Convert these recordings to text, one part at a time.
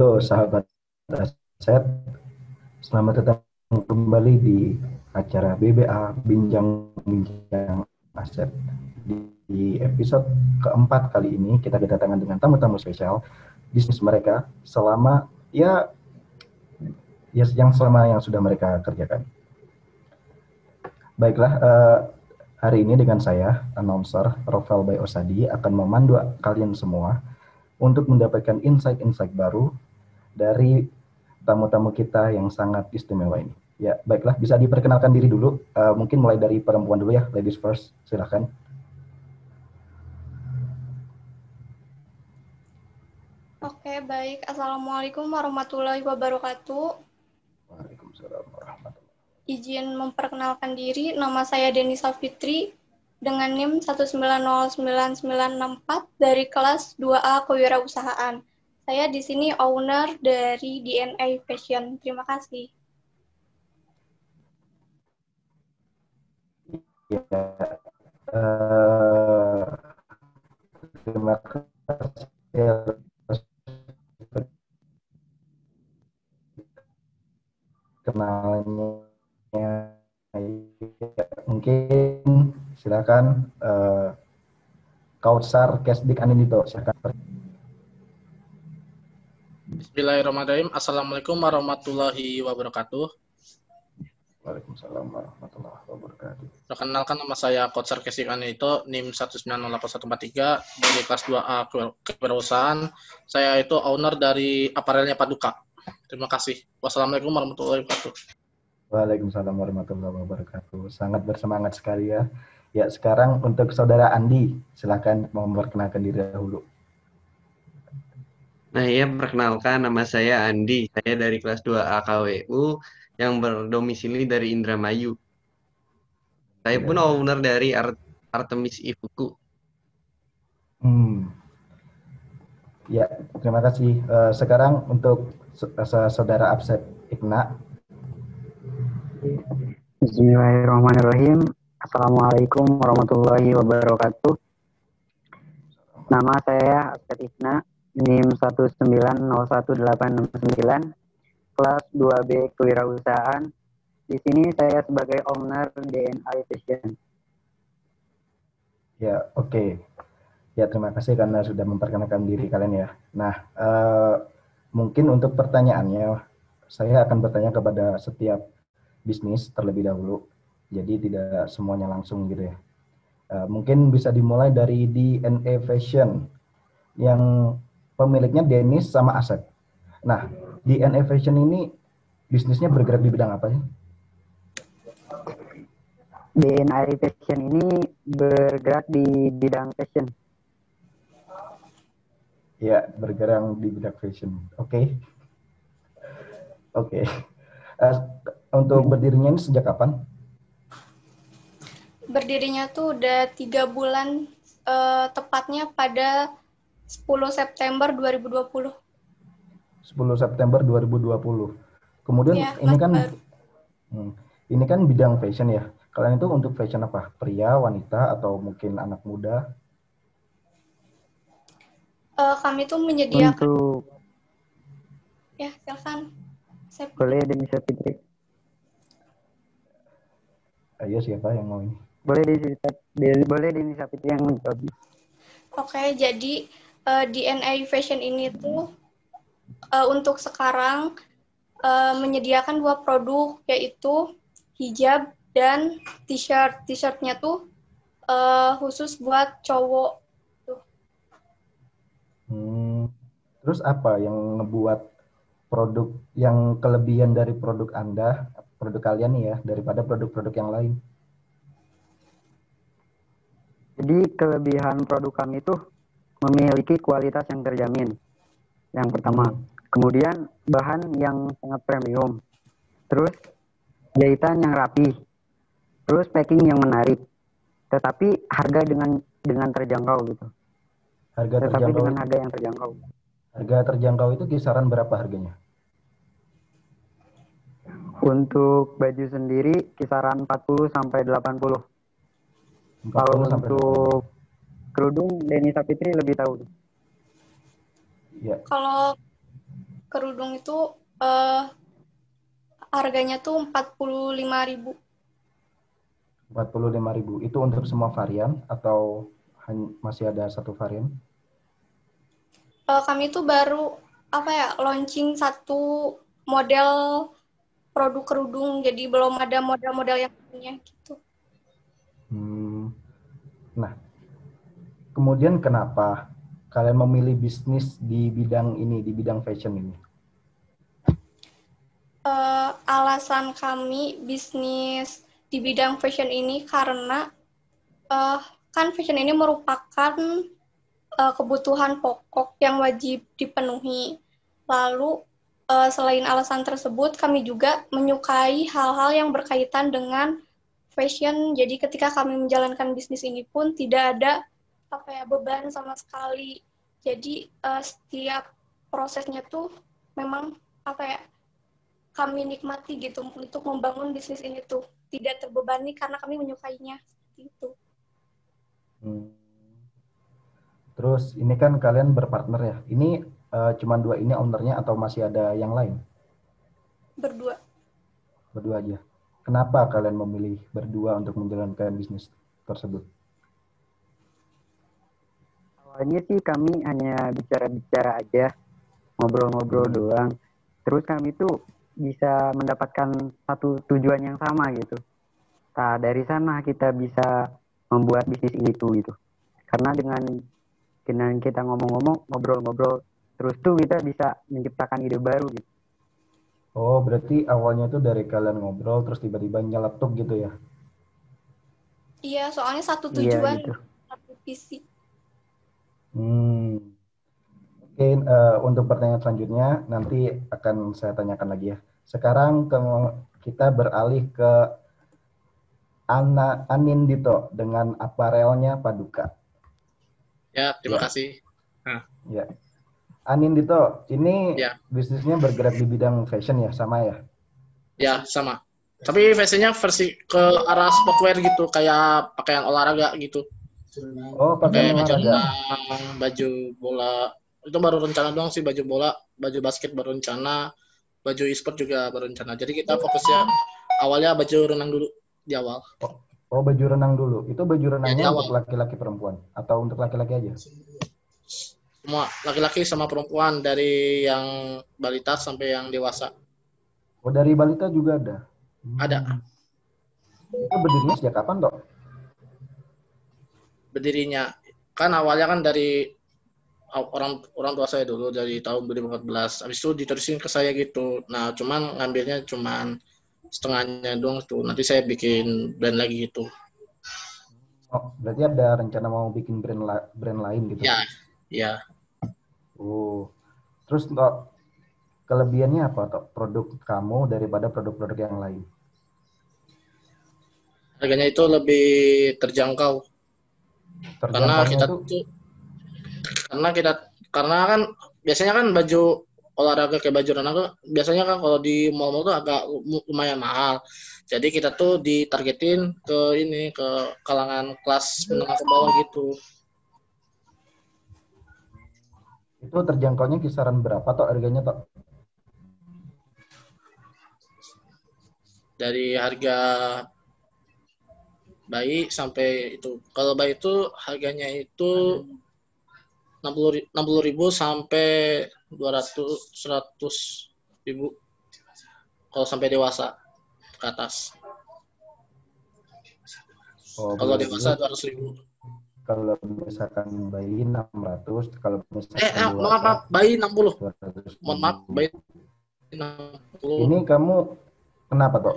Halo sahabat aset, selamat datang kembali di acara BBA Bincang Bincang Aset. Di episode keempat kali ini kita kedatangan dengan tamu-tamu spesial bisnis mereka selama ya ya yang selama yang sudah mereka kerjakan. Baiklah, uh, hari ini dengan saya, announcer Rafael Bay Osadi akan memandu kalian semua untuk mendapatkan insight-insight baru dari tamu-tamu kita yang sangat istimewa ini. Ya, baiklah, bisa diperkenalkan diri dulu. Uh, mungkin mulai dari perempuan dulu ya, ladies first. Silahkan. Oke, baik. Assalamualaikum warahmatullahi wabarakatuh. Waalaikumsalam warahmatullahi wabarakatuh. Izin memperkenalkan diri, nama saya Denisa Fitri, dengan NIM 1909964 dari kelas 2A Kewirausahaan. Saya di sini owner dari DNA Fashion. Terima kasih. Ya, uh, terima kasih kenalnya mungkin silakan uh, Kautsar Kesdik Aninito silakan Bismillahirrahmanirrahim. Assalamualaikum warahmatullahi wabarakatuh. Waalaikumsalam warahmatullahi wabarakatuh. Perkenalkan nama saya Kautsar Kesdik Aninito NIM 1908143 dari kelas 2A kewirausahaan saya itu owner dari aparelnya Paduka. Terima kasih. Wassalamualaikum warahmatullahi wabarakatuh. Waalaikumsalam warahmatullahi wabarakatuh. Sangat bersemangat sekali ya. Ya, sekarang untuk saudara Andi, silakan memperkenalkan diri dahulu. Nah, ya perkenalkan nama saya Andi. Saya dari kelas 2 AKWU yang berdomisili dari Indramayu. Saya ya. pun owner dari Art Artemis Ifuku. Hmm. Ya, terima kasih. Uh, sekarang untuk saudara Abset Ikna, Bismillahirrahmanirrahim. Assalamualaikum warahmatullahi wabarakatuh. Nama saya Asad Isna, NIM 1901869, kelas 2B Kewirausahaan. Di sini saya sebagai owner DNA Fashion. Ya, oke. Okay. Ya, terima kasih karena sudah memperkenalkan diri kalian ya. Nah, uh, mungkin untuk pertanyaannya, saya akan bertanya kepada setiap bisnis terlebih dahulu. Jadi tidak semuanya langsung gitu ya. Uh, mungkin bisa dimulai dari DNA Fashion yang pemiliknya Dennis sama Asep. Nah, DNA Fashion ini bisnisnya bergerak di bidang apa sih? DNA Fashion ini bergerak di bidang fashion. Ya, bergerak di bidang fashion. Oke. Okay. Oke. Okay. Uh, untuk berdirinya ini sejak kapan? Berdirinya tuh udah tiga bulan, uh, tepatnya pada 10 September 2020. 10 September 2020. Kemudian ya, ini kan hmm, ini kan bidang fashion ya. Kalian itu untuk fashion apa? Pria, wanita, atau mungkin anak muda? Uh, kami tuh menyediakan. Untuk... Ya, silakan. Boleh, Denisa Fitri. Ayo siapa yang mau ini? Boleh di boleh di Fitri yang menjawab. Oke, jadi uh, eh, DNA Fashion ini tuh uh, untuk sekarang uh, menyediakan dua produk yaitu hijab dan t-shirt. T-shirtnya tuh uh, khusus buat cowok. Tuh. Hmm, terus apa yang ngebuat produk yang kelebihan dari produk Anda produk kalian nih ya daripada produk-produk yang lain? Jadi kelebihan produk kami itu memiliki kualitas yang terjamin. Yang pertama, kemudian bahan yang sangat premium. Terus jahitan yang rapi. Terus packing yang menarik. Tetapi harga dengan dengan terjangkau gitu. Harga Tetapi terjangkau. dengan harga yang terjangkau. Harga terjangkau itu kisaran berapa harganya? Untuk baju sendiri kisaran 40 sampai 80. Kalau untuk kerudung Denny Sapitri lebih tahu. Ya. Kalau kerudung itu eh, harganya tuh 45.000. 45.000. Itu untuk semua varian atau masih ada satu varian? Eh, kami tuh baru apa ya launching satu model produk kerudung jadi belum ada model-model yang punya gitu. Hmm. Nah, kemudian kenapa kalian memilih bisnis di bidang ini, di bidang fashion ini? Eh, alasan kami bisnis di bidang fashion ini karena eh, kan fashion ini merupakan eh, kebutuhan pokok yang wajib dipenuhi. Lalu eh, selain alasan tersebut, kami juga menyukai hal-hal yang berkaitan dengan fashion. Jadi ketika kami menjalankan bisnis ini pun tidak ada apa ya beban sama sekali. Jadi eh, setiap prosesnya tuh memang apa ya kami nikmati gitu untuk membangun bisnis ini tuh tidak terbebani karena kami menyukainya seperti itu. Hmm. Terus ini kan kalian berpartner ya. Ini eh, cuma dua ini ownernya atau masih ada yang lain? Berdua. Berdua aja. Kenapa kalian memilih berdua untuk menjalankan bisnis tersebut? Awalnya sih kami hanya bicara-bicara aja, ngobrol-ngobrol doang. Terus kami tuh bisa mendapatkan satu tujuan yang sama gitu. Nah, dari sana kita bisa membuat bisnis itu gitu. Karena dengan dengan kita ngomong-ngomong, ngobrol-ngobrol, terus tuh kita bisa menciptakan ide baru gitu. Oh, berarti awalnya tuh dari kalian ngobrol terus tiba-tiba nyeletuk gitu ya? Iya, soalnya satu Iya tujuan, gitu. satu visi. Hmm. Oke, eh, untuk pertanyaan selanjutnya nanti akan saya tanyakan lagi ya. Sekarang ke- kita beralih ke Ana Anin Dito dengan aparelnya Paduka. Ya, terima Ya. kasih. Ya. Anin Dito, ini Ya. bisnisnya bergerak di bidang fashion ya, sama ya? Ya, sama. Tapi fashionnya versi ke arah sportwear gitu, kayak pakaian olahraga gitu. Oh, pakai Kayak baju bola. Itu baru rencana doang sih, baju bola, baju basket baru rencana, baju e-sport juga baru rencana. Jadi kita fokusnya awalnya baju renang dulu di awal. Oh, baju renang dulu. Itu baju renangnya awal. untuk laki-laki perempuan atau untuk laki-laki aja? Semua laki-laki sama perempuan dari yang balita sampai yang dewasa. Oh, dari balita juga ada. Hmm. Ada. Itu berdirinya sejak kapan, Dok? Berdirinya. Kan awalnya kan dari orang orang tua saya dulu dari tahun 2014 habis itu diterusin ke saya gitu. Nah cuman ngambilnya cuman setengahnya doang tuh. Nanti saya bikin brand lagi gitu. Oh, berarti ada rencana mau bikin brand la- brand lain gitu? ya ya. Oh, terus Tok, kelebihannya apa Tok? Produk kamu daripada produk-produk yang lain? harganya itu lebih terjangkau karena kita tuh karena kita karena kan biasanya kan baju olahraga kayak baju renang tuh biasanya kan kalau di mall-mall tuh agak lu- lumayan mahal. Jadi kita tuh ditargetin ke ini ke kalangan kelas menengah ke bawah gitu. itu terjangkaunya kisaran berapa Tok harganya Tok? Dari harga bayi sampai itu. Kalau bayi itu harganya itu 60 60 ribu sampai 200 100 ribu kalau sampai dewasa ke atas. Oh, Kalau dewasa 200 ribu. kalau misalkan bayi 600, kalau misalkan Eh, eh dewasa maaf, maaf, bayi 60. 200. Mohon maaf, bayi 60. Ini kamu kenapa Tok?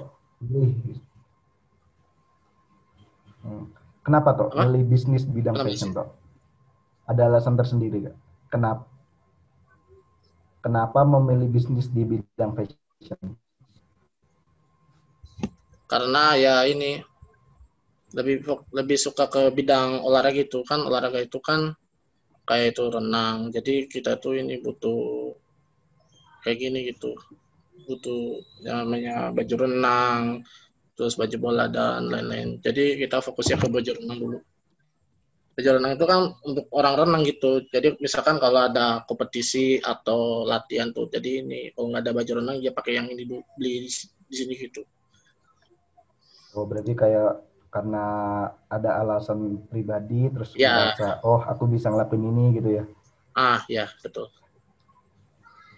Hmm. Kenapa? Apa? Milih bisnis bidang Kenapa fashion Tok? Ada alasan tersendiri gak? Kenapa? Kenapa memilih bisnis di bidang fashion? Karena ya ini lebih lebih suka ke bidang olahraga itu kan olahraga itu kan kayak itu renang. Jadi kita tuh ini butuh kayak gini gitu. Butuh yang namanya baju renang, terus baju bola dan lain-lain. Jadi kita fokusnya ke baju renang dulu. baju renang itu kan untuk orang renang gitu. Jadi misalkan kalau ada kompetisi atau latihan tuh, jadi ini kalau nggak ada baju renang dia pakai yang ini beli di, di sini gitu. Oh, berarti kayak karena ada alasan pribadi terus Ya. merasa oh aku bisa ngelakuin ini gitu ya. Ah, ya betul.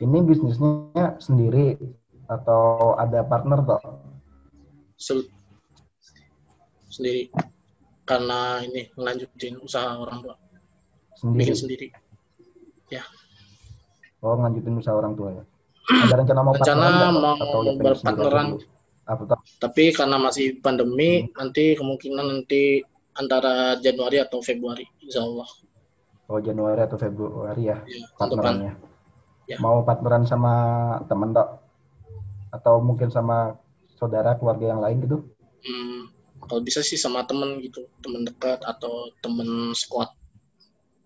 Ini bisnisnya sendiri atau ada partner toh? Sendiri karena ini ngelanjutin usaha orang tua, Sendiri. bikin sendiri. Oh, ngelanjutin usaha orang tua ya. Ada rencana mau Rencana mau atau ya berpartneran. Tapi karena masih pandemi, nanti kemungkinan nanti antara Januari atau Februari, Insya Allah. Oh, Januari atau Februari ya Ya, pan- partnerannya. Ya. Mau partneran sama teman toh? Atau mungkin sama saudara keluarga yang lain gitu? hmm, kalau bisa sih sama temen gitu, temen dekat atau temen squad.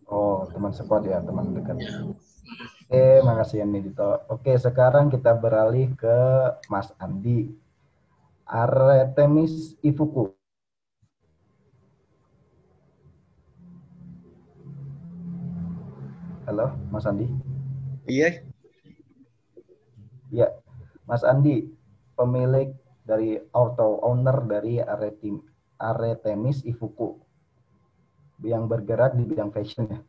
Oh, teman squad ya, teman dekat. Ya. Oke, makasih Andi Dito. Oke, sekarang kita beralih ke Mas Andi. Artemis Ifuku. Halo, Mas Andi. Iya, Ya, Mas Andi, pemilik dari auto owner dari Aretim, Aretemis Ifuku yang bergerak di bidang fashion ya.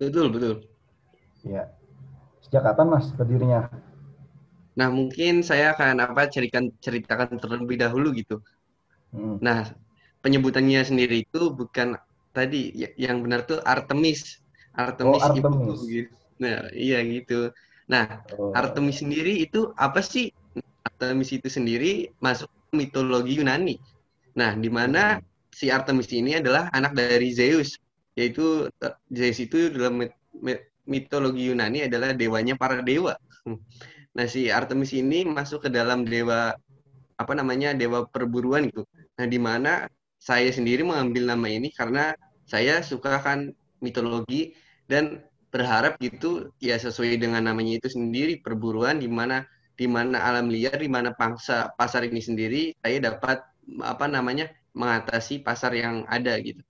betul betul. Ya. Sejak kapan Mas berdirinya? Nah, mungkin saya akan apa ceritakan ceritakan terlebih dahulu gitu. Hmm. Nah, penyebutannya sendiri itu bukan tadi ya- yang benar tuh Artemis. Artemis Oh, Artemis. gitu. Nah, iya gitu. Nah, Oh, Artemis sendiri itu apa sih? Artemis itu sendiri masuk mitologi Yunani. Nah, di mana si Artemis ini adalah anak dari Zeus, yaitu Zeus itu dalam mit- mit- mitologi Yunani adalah dewanya para dewa. Nah, si Artemis ini masuk ke dalam dewa apa namanya dewa perburuan gitu. Nah, di mana saya sendiri mengambil nama ini karena saya suka kan mitologi dan berharap gitu ya sesuai dengan namanya itu sendiri perburuan di mana di mana alam liar di mana pangsa pasar ini sendiri saya dapat apa namanya mengatasi pasar yang ada gitu.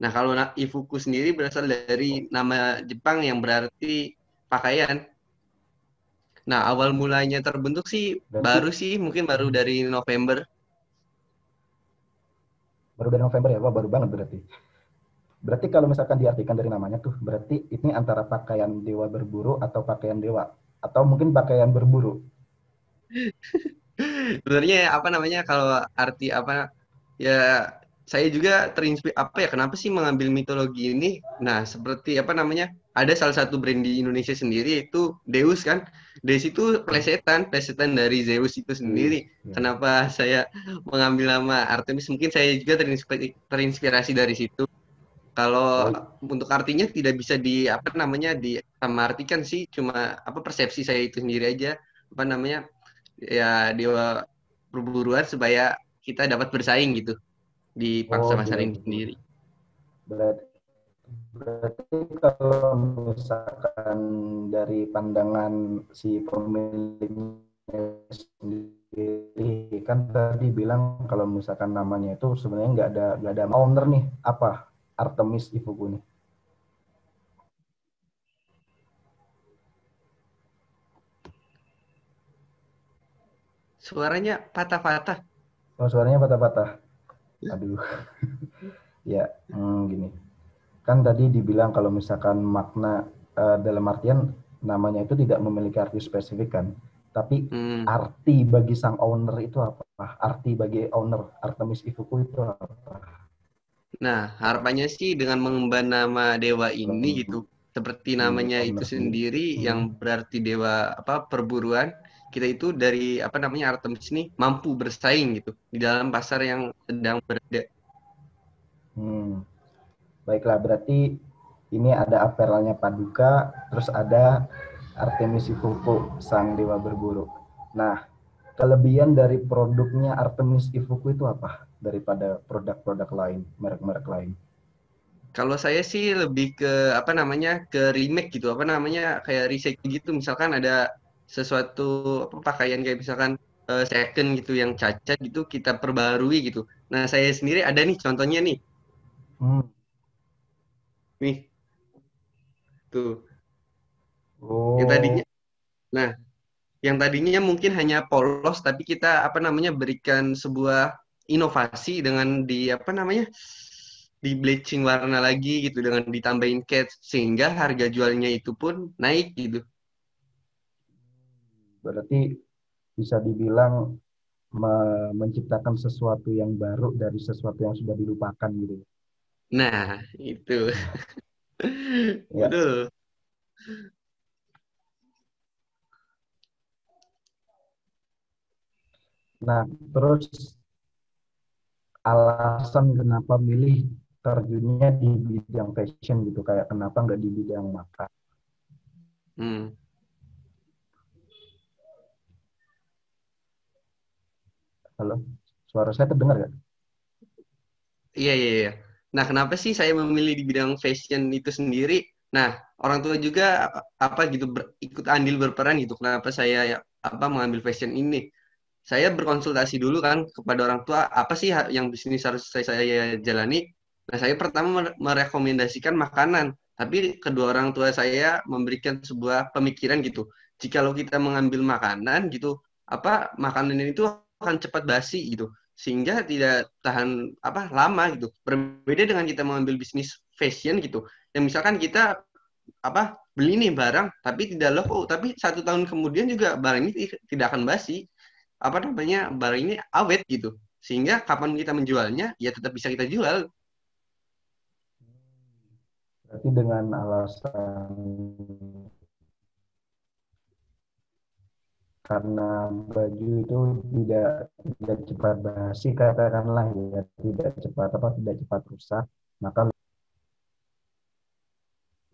Nah, kalau Ifuku sendiri berasal dari nama Jepang yang berarti pakaian. Nah, awal mulanya terbentuk sih Berarti- baru sih mungkin baru dari November. baru dari November ya, wah baru banget berarti. Berarti kalau misalkan diartikan dari namanya tuh, berarti ini antara pakaian dewa berburu atau pakaian dewa, atau mungkin pakaian berburu. Sebenarnya apa namanya kalau arti apa ya saya juga terinspirasi apa ya kenapa sih mengambil mitologi ini? Nah, seperti apa namanya? Ada salah satu brand di Indonesia sendiri yaitu Deus kan. Deus itu plesetan, plesetan dari Zeus itu sendiri. Ya. Kenapa saya mengambil nama Artemis? Mungkin saya juga terinspirasi, terinspirasi dari situ. Kalau untuk artinya tidak bisa di apa namanya di sama artikan sih cuma apa persepsi saya itu sendiri aja apa namanya ya dewa perburuan supaya kita dapat bersaing gitu di pangsa Oh, pasar ini sendiri. Berarti, berarti kalau misalkan dari pandangan si pemiliknya sendiri kan tadi bilang kalau misalkan namanya itu sebenarnya nggak ada nggak ada owner nih apa Artemis Ifuku nih Suaranya patah-patah. oh suaranya patah-patah aduh ya hmm, gini kan tadi dibilang kalau misalkan makna eh, dalam artian namanya itu tidak memiliki arti spesifik kan tapi Hmm. arti bagi sang owner itu apa? Arti bagi owner Artemis Ifuku itu apa? Nah, harapannya sih dengan mengemban nama dewa ini Hmm. gitu, seperti Hmm, namanya itu sendiri. sendiri yang berarti dewa apa perburuan, kita itu dari apa namanya Artemis ini mampu bersaing gitu di dalam pasar yang sedang berada. Hmm. Baiklah, berarti ini ada apparelnya Paduka, terus ada Artemis Ifuku, sang dewa berburu. Nah, kelebihan dari produknya Artemis Ifuku itu apa daripada produk-produk lain, merek-merek lain? Kalau saya sih lebih ke apa namanya ke remake gitu, apa namanya kayak recycle gitu. Misalkan ada sesuatu apa, pakaian kayak misalkan eh, second gitu yang cacat gitu kita perbarui gitu. Nah saya sendiri ada nih contohnya nih. Hmm. Nih. Tuh. Oh. Yang tadinya Nah, yang tadinya mungkin hanya polos tapi kita apa namanya berikan sebuah inovasi dengan di apa namanya? di bleaching warna lagi gitu dengan ditambahin cat sehingga harga jualnya itu pun naik gitu. Berarti bisa dibilang me- menciptakan sesuatu yang baru dari sesuatu yang sudah dilupakan gitu. Nah, itu. Ya. Betul. Nah, terus alasan kenapa milih terjunnya di bidang fashion gitu, kayak kenapa nggak di bidang makan? Hmm. Halo, suara saya terdengar nggak? Iya, iya, iya. Nah, kenapa sih saya memilih di bidang fashion itu sendiri? Nah, orang tua juga apa gitu ber- ikut andil berperan gitu. Kenapa saya ya, apa mengambil fashion ini? Saya berkonsultasi dulu kan kepada orang tua, apa sih yang bisnis harus saya, saya jalani? Nah, saya pertama mere- merekomendasikan makanan, tapi kedua orang tua saya memberikan sebuah pemikiran gitu. Jikalau kita mengambil makanan gitu, apa makanan itu akan cepat basi gitu sehingga tidak tahan apa lama gitu. Berbeda dengan kita mengambil bisnis fashion gitu. Yang misalkan kita apa beli nih barang tapi tidak laku, tapi satu tahun kemudian juga barang ini ti- tidak akan basi. Apa namanya barang ini awet gitu. Sehingga kapan kita menjualnya ya tetap bisa kita jual. Berarti dengan alasan karena baju itu tidak tidak cepat basi katakanlah ya tidak cepat apa tidak cepat rusak maka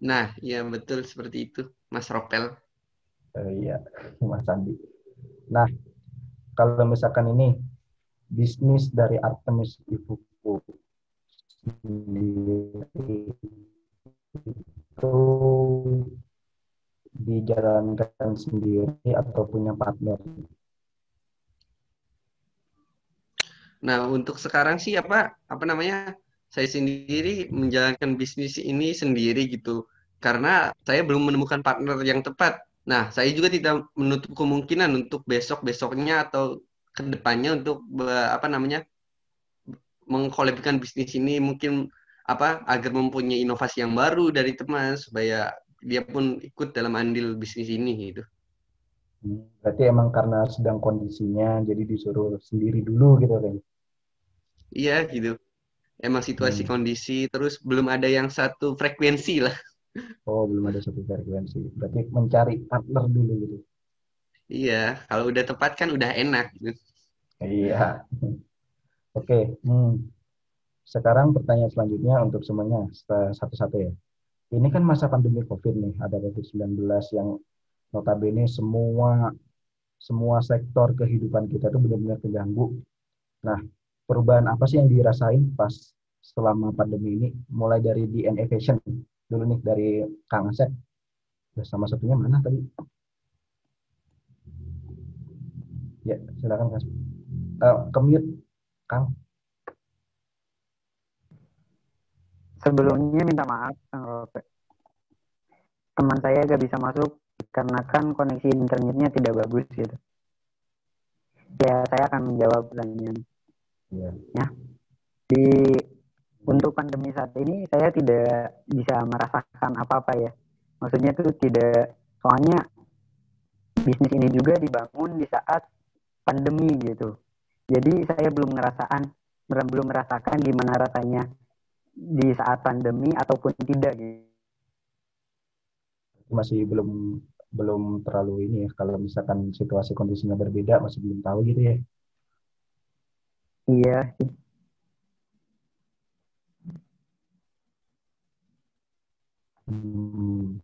Nah, ya betul seperti itu, Mas Ropel. eh, iya Mas Andi. Nah kalau misalkan ini bisnis dari Artemis Ifuku sendiri itu dijalankan sendiri atau punya partner Nah, untuk sekarang sih apa apa namanya? Saya sendiri menjalankan bisnis ini sendiri gitu. Karena saya belum menemukan partner yang tepat. Nah, saya juga tidak menutup kemungkinan untuk besok-besoknya atau ke depannya untuk apa namanya? mengkolabkan bisnis ini mungkin apa agar mempunyai inovasi yang baru dari teman supaya dia pun ikut dalam andil bisnis ini gitu. Hmm, berarti emang karena sedang kondisinya jadi disuruh sendiri dulu gitu kan Iya gitu. Emang situasi Hmm. kondisi terus belum ada yang satu frekuensi lah. oh belum ada satu frekuensi berarti mencari partner dulu gitu Iya, kalau udah tepat kan udah enak gitu. iya oke hmm. sekarang pertanyaan selanjutnya untuk semuanya se- satu-satu ya ini kan masa pandemi covid nih. Ada covid-19 yang notabene semua semua sektor kehidupan kita itu benar-benar terganggu. Nah perubahan apa sih yang dirasain pas selama pandemi ini? Mulai dari DNA Fashion dulu nih dari Kang Asep. Terus sama satunya mana tadi? Ya silakan Kang ke-mute, Kang Sebelumnya minta maaf, Kang Rope. Teman saya gak bisa masuk karena kan koneksi internetnya tidak bagus gitu. Ya, saya akan menjawab pertanyaan. Iya. Di untuk pandemi saat ini saya tidak bisa merasakan apa-apa ya. Maksudnya tuh tidak soalnya bisnis ini juga dibangun di saat pandemi gitu. Jadi saya belum ngerasakan belum merasakan gimana rasanya di saat pandemi ataupun tidak gitu. masih belum belum terlalu ini ya kalau misalkan situasi kondisinya berbeda masih belum tahu gitu ya Iya. Hmm.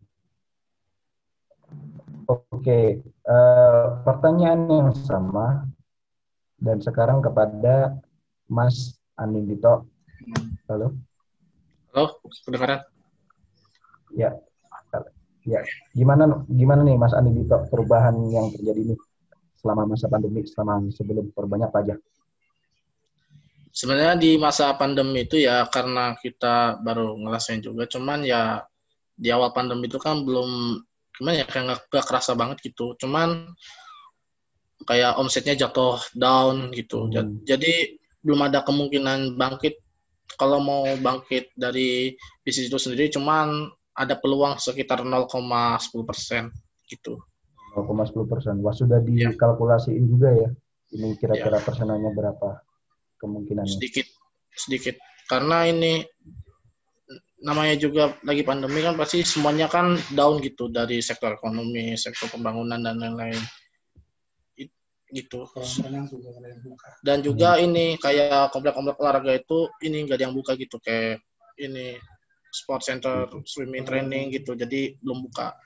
Oke, eh, pertanyaan yang sama dan sekarang kepada Mas Anindito. Halo, Halo, kedengaran? ya, ya. Gimana gimana nih Mas Anindito perubahan yang terjadi nih selama masa pandemi, selama sebelum perbanyak pajak? Sebenarnya di masa pandemi itu ya karena kita baru ngerasain juga, cuman ya di awal pandemi itu kan belum gimana ya kayak nggak kerasa banget gitu. Cuman kayak omsetnya jatuh down gitu. Hmm. Jadi belum ada kemungkinan bangkit. Kalau mau bangkit dari bisnis itu sendiri, cuman ada peluang sekitar 0,10 persen gitu. 0,10 persen. Wah sudah Iya. dikalkulasiin juga ya. Ini kira-kira persenannya berapa kemungkinannya? sedikit sedikit karena ini namanya juga lagi pandemi kan pasti semuanya kan down gitu dari sektor ekonomi sektor pembangunan dan lain-lain It- gitu dan juga ini kayak komplek-komplek olahraga itu ini nggak ada yang buka gitu kayak ini sport center swimming training gitu jadi belum buka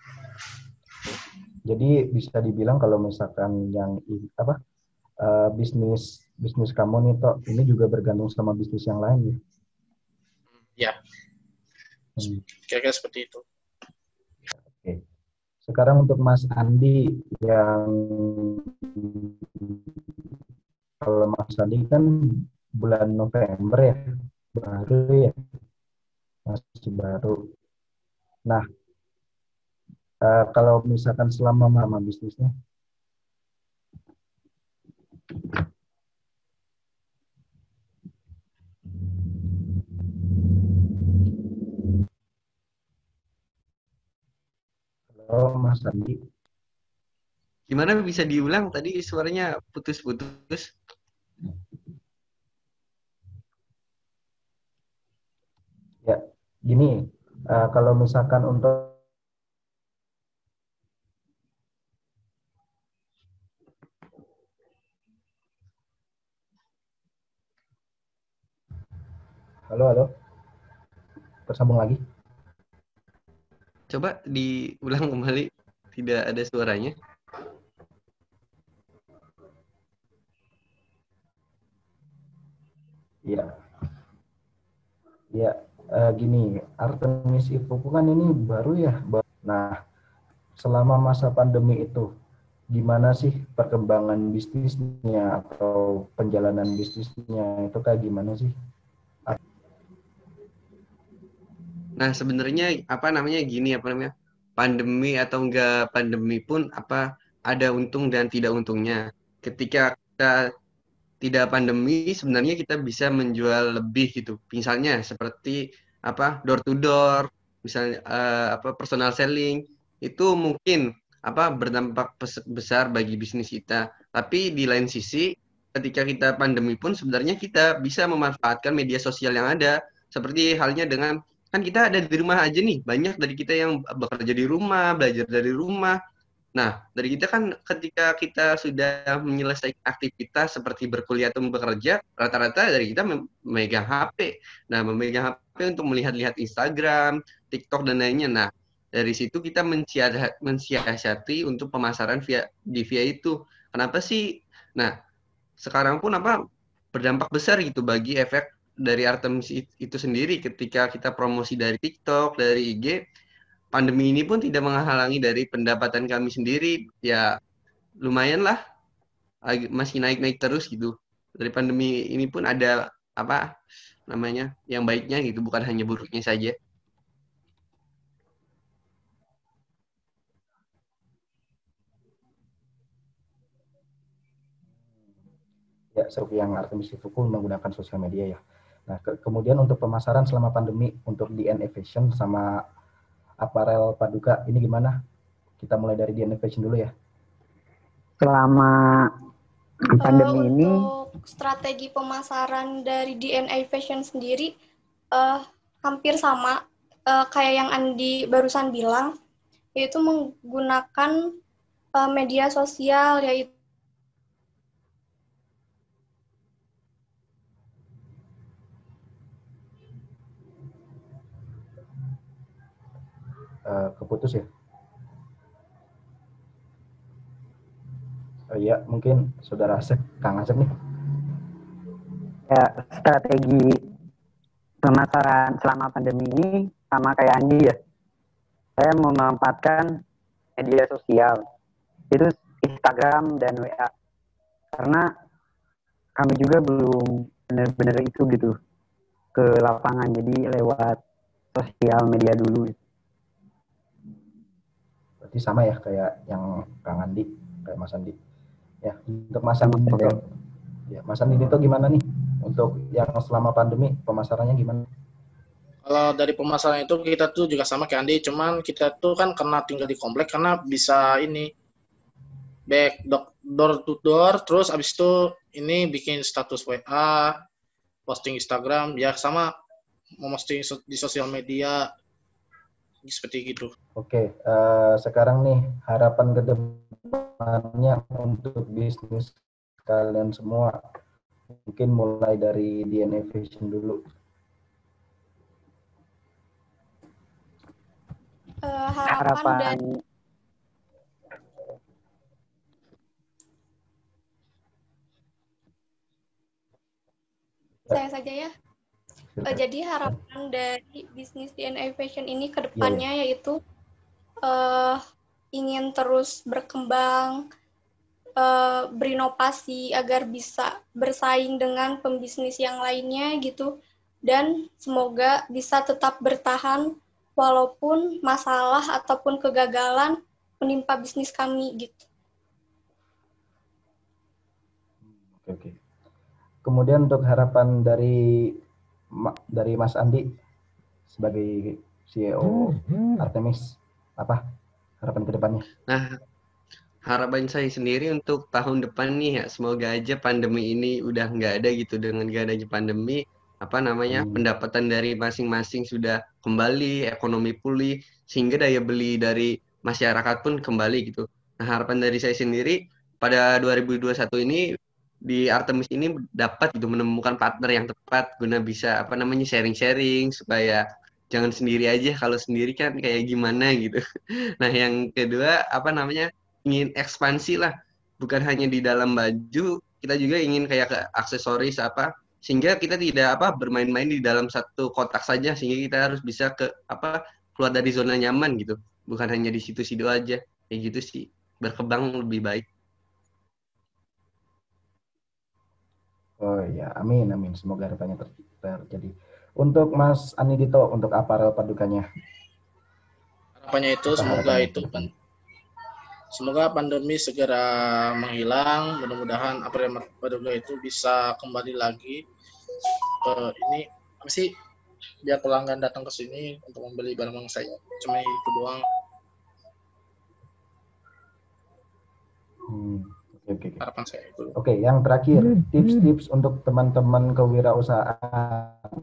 Jadi bisa dibilang kalau misalkan yang apa eh, bisnis bisnis kamu nih toh ini juga bergantung sama bisnis yang lain ya. ya Hmm. kira-kira seperti itu. Sekarang untuk Mas Andi yang kalau Mas Andi kan bulan November ya baru ya masih baru. Nah eh, kalau misalkan selama mama bisnisnya Halo Mas Andi. Gimana bisa diulang tadi suaranya putus-putus? Ya, gini, eh, kalau misalkan untuk Halo, halo. Tersambung lagi. Coba diulang kembali. Tidak ada suaranya. Iya. Ya, eh, gini, Artemis Ifuku kan ini baru ya. Nah, selama masa pandemi itu, gimana sih perkembangan bisnisnya atau penjalanan bisnisnya itu kayak gimana sih? Nah, sebenarnya apa namanya gini apa namanya? Pandemi atau enggak pandemi pun apa ada untung dan tidak untungnya. Ketika kita tidak pandemi, sebenarnya kita bisa menjual lebih gitu. Misalnya seperti apa door to door, misalnya eh, apa personal selling itu mungkin apa berdampak besar bagi bisnis kita. Tapi di lain sisi, ketika kita pandemi pun sebenarnya kita bisa memanfaatkan media sosial yang ada. Seperti halnya dengan kan kita ada di rumah aja nih banyak dari kita yang bekerja di rumah belajar dari rumah. Nah dari kita kan ketika kita sudah menyelesaikan aktivitas seperti berkuliah atau bekerja rata-rata dari kita mem- memegang HP nah memegang HP untuk melihat-lihat Instagram TikTok dan lainnya. Nah dari situ kita mensiasati untuk pemasaran via di via itu. Kenapa sih? Nah sekarang pun apa berdampak besar gitu bagi efek dari Artemis it- itu sendiri ketika kita promosi dari TikTok, dari IG, pandemi ini pun tidak menghalangi dari pendapatan kami sendiri. Ya lumayan lah, masih naik-naik terus gitu. Dari pandemi ini pun ada apa namanya yang baiknya gitu, bukan hanya buruknya saja. Ya, seperti yang Artemis Ifuku menggunakan sosial media ya. Nah, ke- kemudian untuk pemasaran selama pandemi untuk DNA Fashion sama aparel Paduka ini gimana? Kita mulai dari DNA Fashion dulu ya. Selama pandemi Eh, ini untuk strategi pemasaran dari DNA Fashion sendiri eh, hampir sama eh, kayak yang Andi barusan bilang, yaitu menggunakan eh, media sosial yaitu Eh, keputus ya. Oh iya, mungkin saudara Asep, Kang Asep nih. ya strategi pemasaran selama pandemi ini sama kayak Andi ya. Saya memanfaatkan media sosial. Itu Instagram dan WA. Karena kami juga belum bener-bener itu gitu ke lapangan jadi lewat sosial media dulu Berarti sama ya kayak yang Kang Andi, kayak Mas Andi. Ya, untuk Mas Andi itu, ya, Mas Andi itu gimana nih? Untuk yang selama pandemi pemasarannya gimana? Kalau dari pemasaran itu kita tuh juga sama kayak Andi, cuman kita tuh kan karena tinggal di komplek karena bisa ini back do- door to door, terus abis itu ini bikin status WA, posting Instagram, ya sama memposting di sosial media seperti gitu. Oke, eh, sekarang nih harapan ke depannya untuk bisnis kalian semua. Mungkin mulai dari DNA Fashion dulu. Eh, harapan, harapan dari saya saja ya. Eh, jadi harapan dari bisnis DNA Fashion ini ke depannya yaitu eh, ingin terus berkembang, eh, berinovasi agar bisa bersaing dengan pembisnis yang lainnya gitu, dan semoga bisa tetap bertahan walaupun masalah ataupun kegagalan menimpa bisnis kami gitu. Oke, oke. Kemudian untuk harapan dari dari Mas Andi sebagai CEO Artemis apa harapan ke depannya? Nah, harapan saya sendiri untuk tahun depan nih ya, semoga aja pandemi ini udah nggak ada gitu dengan nggak adanya pandemi, apa namanya, Hmm. pendapatan dari masing-masing sudah kembali, ekonomi pulih, sehingga daya beli dari masyarakat pun kembali gitu. Nah, harapan dari saya sendiri pada 2021 ini di Artemis ini dapat gitu menemukan partner yang tepat guna bisa apa namanya sharing-sharing supaya jangan sendiri aja. Kalau sendiri kan kayak gimana gitu. Nah, yang kedua apa namanya ingin ekspansi lah, bukan hanya di dalam baju, kita juga ingin kayak ke aksesoris apa, sehingga kita tidak apa bermain-main di dalam satu kotak saja, sehingga kita harus bisa ke apa keluar dari zona nyaman gitu, bukan hanya di situ-situ aja, kayak gitu sih, berkembang lebih baik. Oh ya, amin amin. Semoga harapannya ter- terjadi. Untuk Mas Anidito, untuk aparel padukannya. Harapannya itu Apa semoga harapannya itu depan? semoga pandemi segera menghilang. Mudah-mudahan apa yang Paduga itu bisa kembali lagi ke ini apa sih biar pelanggan datang ke sini untuk membeli barang-barang saya. Cuma itu doang Hmm, Oke, oke, oke. harapan saya itu. Oke, yang terakhir, tips-tips untuk teman-teman kewirausahaan.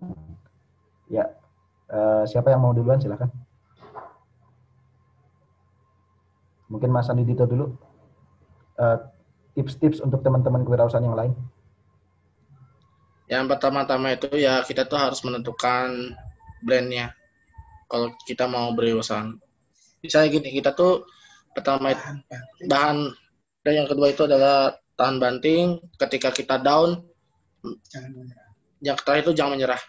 Ya, eh, siapa yang mau duluan silakan. Mungkin Mas Andi Dito dulu. Eh, Tips-tips untuk teman-teman kewirausahaan yang lain. Yang pertama-tama itu ya kita tuh harus menentukan brandnya. Kalau kita mau berusaha. Misalnya gini, kita tuh pertama bahan dan yang kedua itu adalah tahan banting. Ketika kita down, yang terakhir itu jangan menyerah.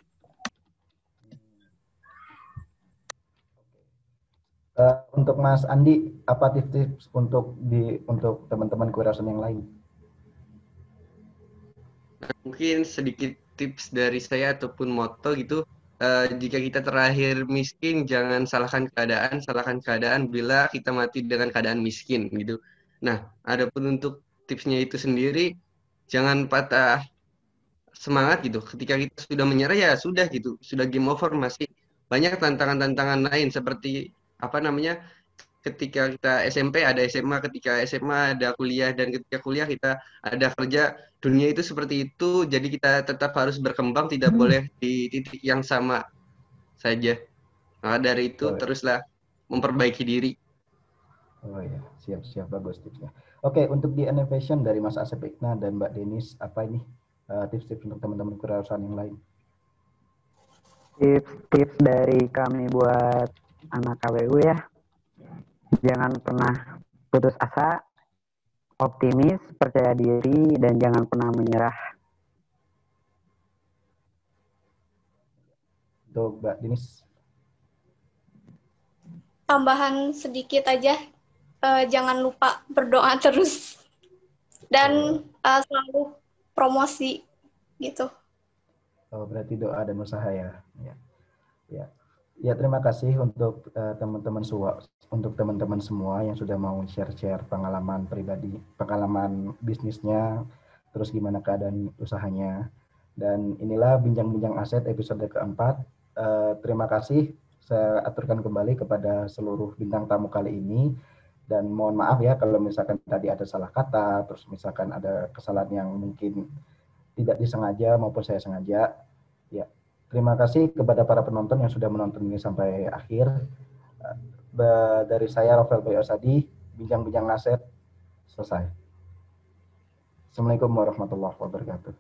Eh, untuk Mas Andi, apa tips-tips untuk di untuk teman-teman kewirausahaan yang lain? Mungkin sedikit tips dari saya ataupun moto gitu, eh, jika kita terakhir miskin, jangan salahkan keadaan, salahkan keadaan bila kita mati dengan keadaan miskin gitu. Nah, adapun untuk tipsnya itu sendiri, jangan patah semangat gitu. Ketika kita sudah menyerah ya sudah gitu, sudah game over masih banyak tantangan-tantangan lain seperti apa namanya? Ketika kita SMP ada SMA, ketika SMA ada kuliah dan ketika kuliah kita ada kerja. Dunia itu seperti itu, jadi kita tetap harus berkembang, tidak boleh di titik yang sama saja. Maka dari itu Oh, teruslah memperbaiki diri. Oh ya, siap-siap bagus tipsnya. Oke, untuk di Innovation dari Mas Asep Ikna dan Mbak Denis, apa ini eh, tips-tips untuk teman-teman kewirausahaan yang lain? tips-tips dari kami buat anak KWU ya jangan pernah putus asa optimis percaya diri dan jangan pernah menyerah Untuk Mbak Denis, Tambahan sedikit aja, eh, jangan lupa berdoa terus dan eh, selalu promosi gitu. Oh, berarti doa dan usaha ya. Ya. Ya. Ya, terima kasih untuk uh, teman-teman semua untuk teman-teman semua yang sudah mau share-share pengalaman pribadi, pengalaman bisnisnya, terus gimana keadaan usahanya. Dan inilah bincang-bincang aset episode keempat. Uh, terima kasih saya aturkan kembali kepada seluruh bintang tamu kali ini dan mohon maaf ya kalau misalkan tadi ada salah kata, terus misalkan ada kesalahan yang mungkin tidak disengaja maupun saya sengaja. Ya, Terima kasih kepada para penonton yang sudah menonton ini sampai akhir. Dari saya, Rafael Boy Osadi, Bincang-Bincang Aset, selesai. Assalamualaikum warahmatullahi wabarakatuh.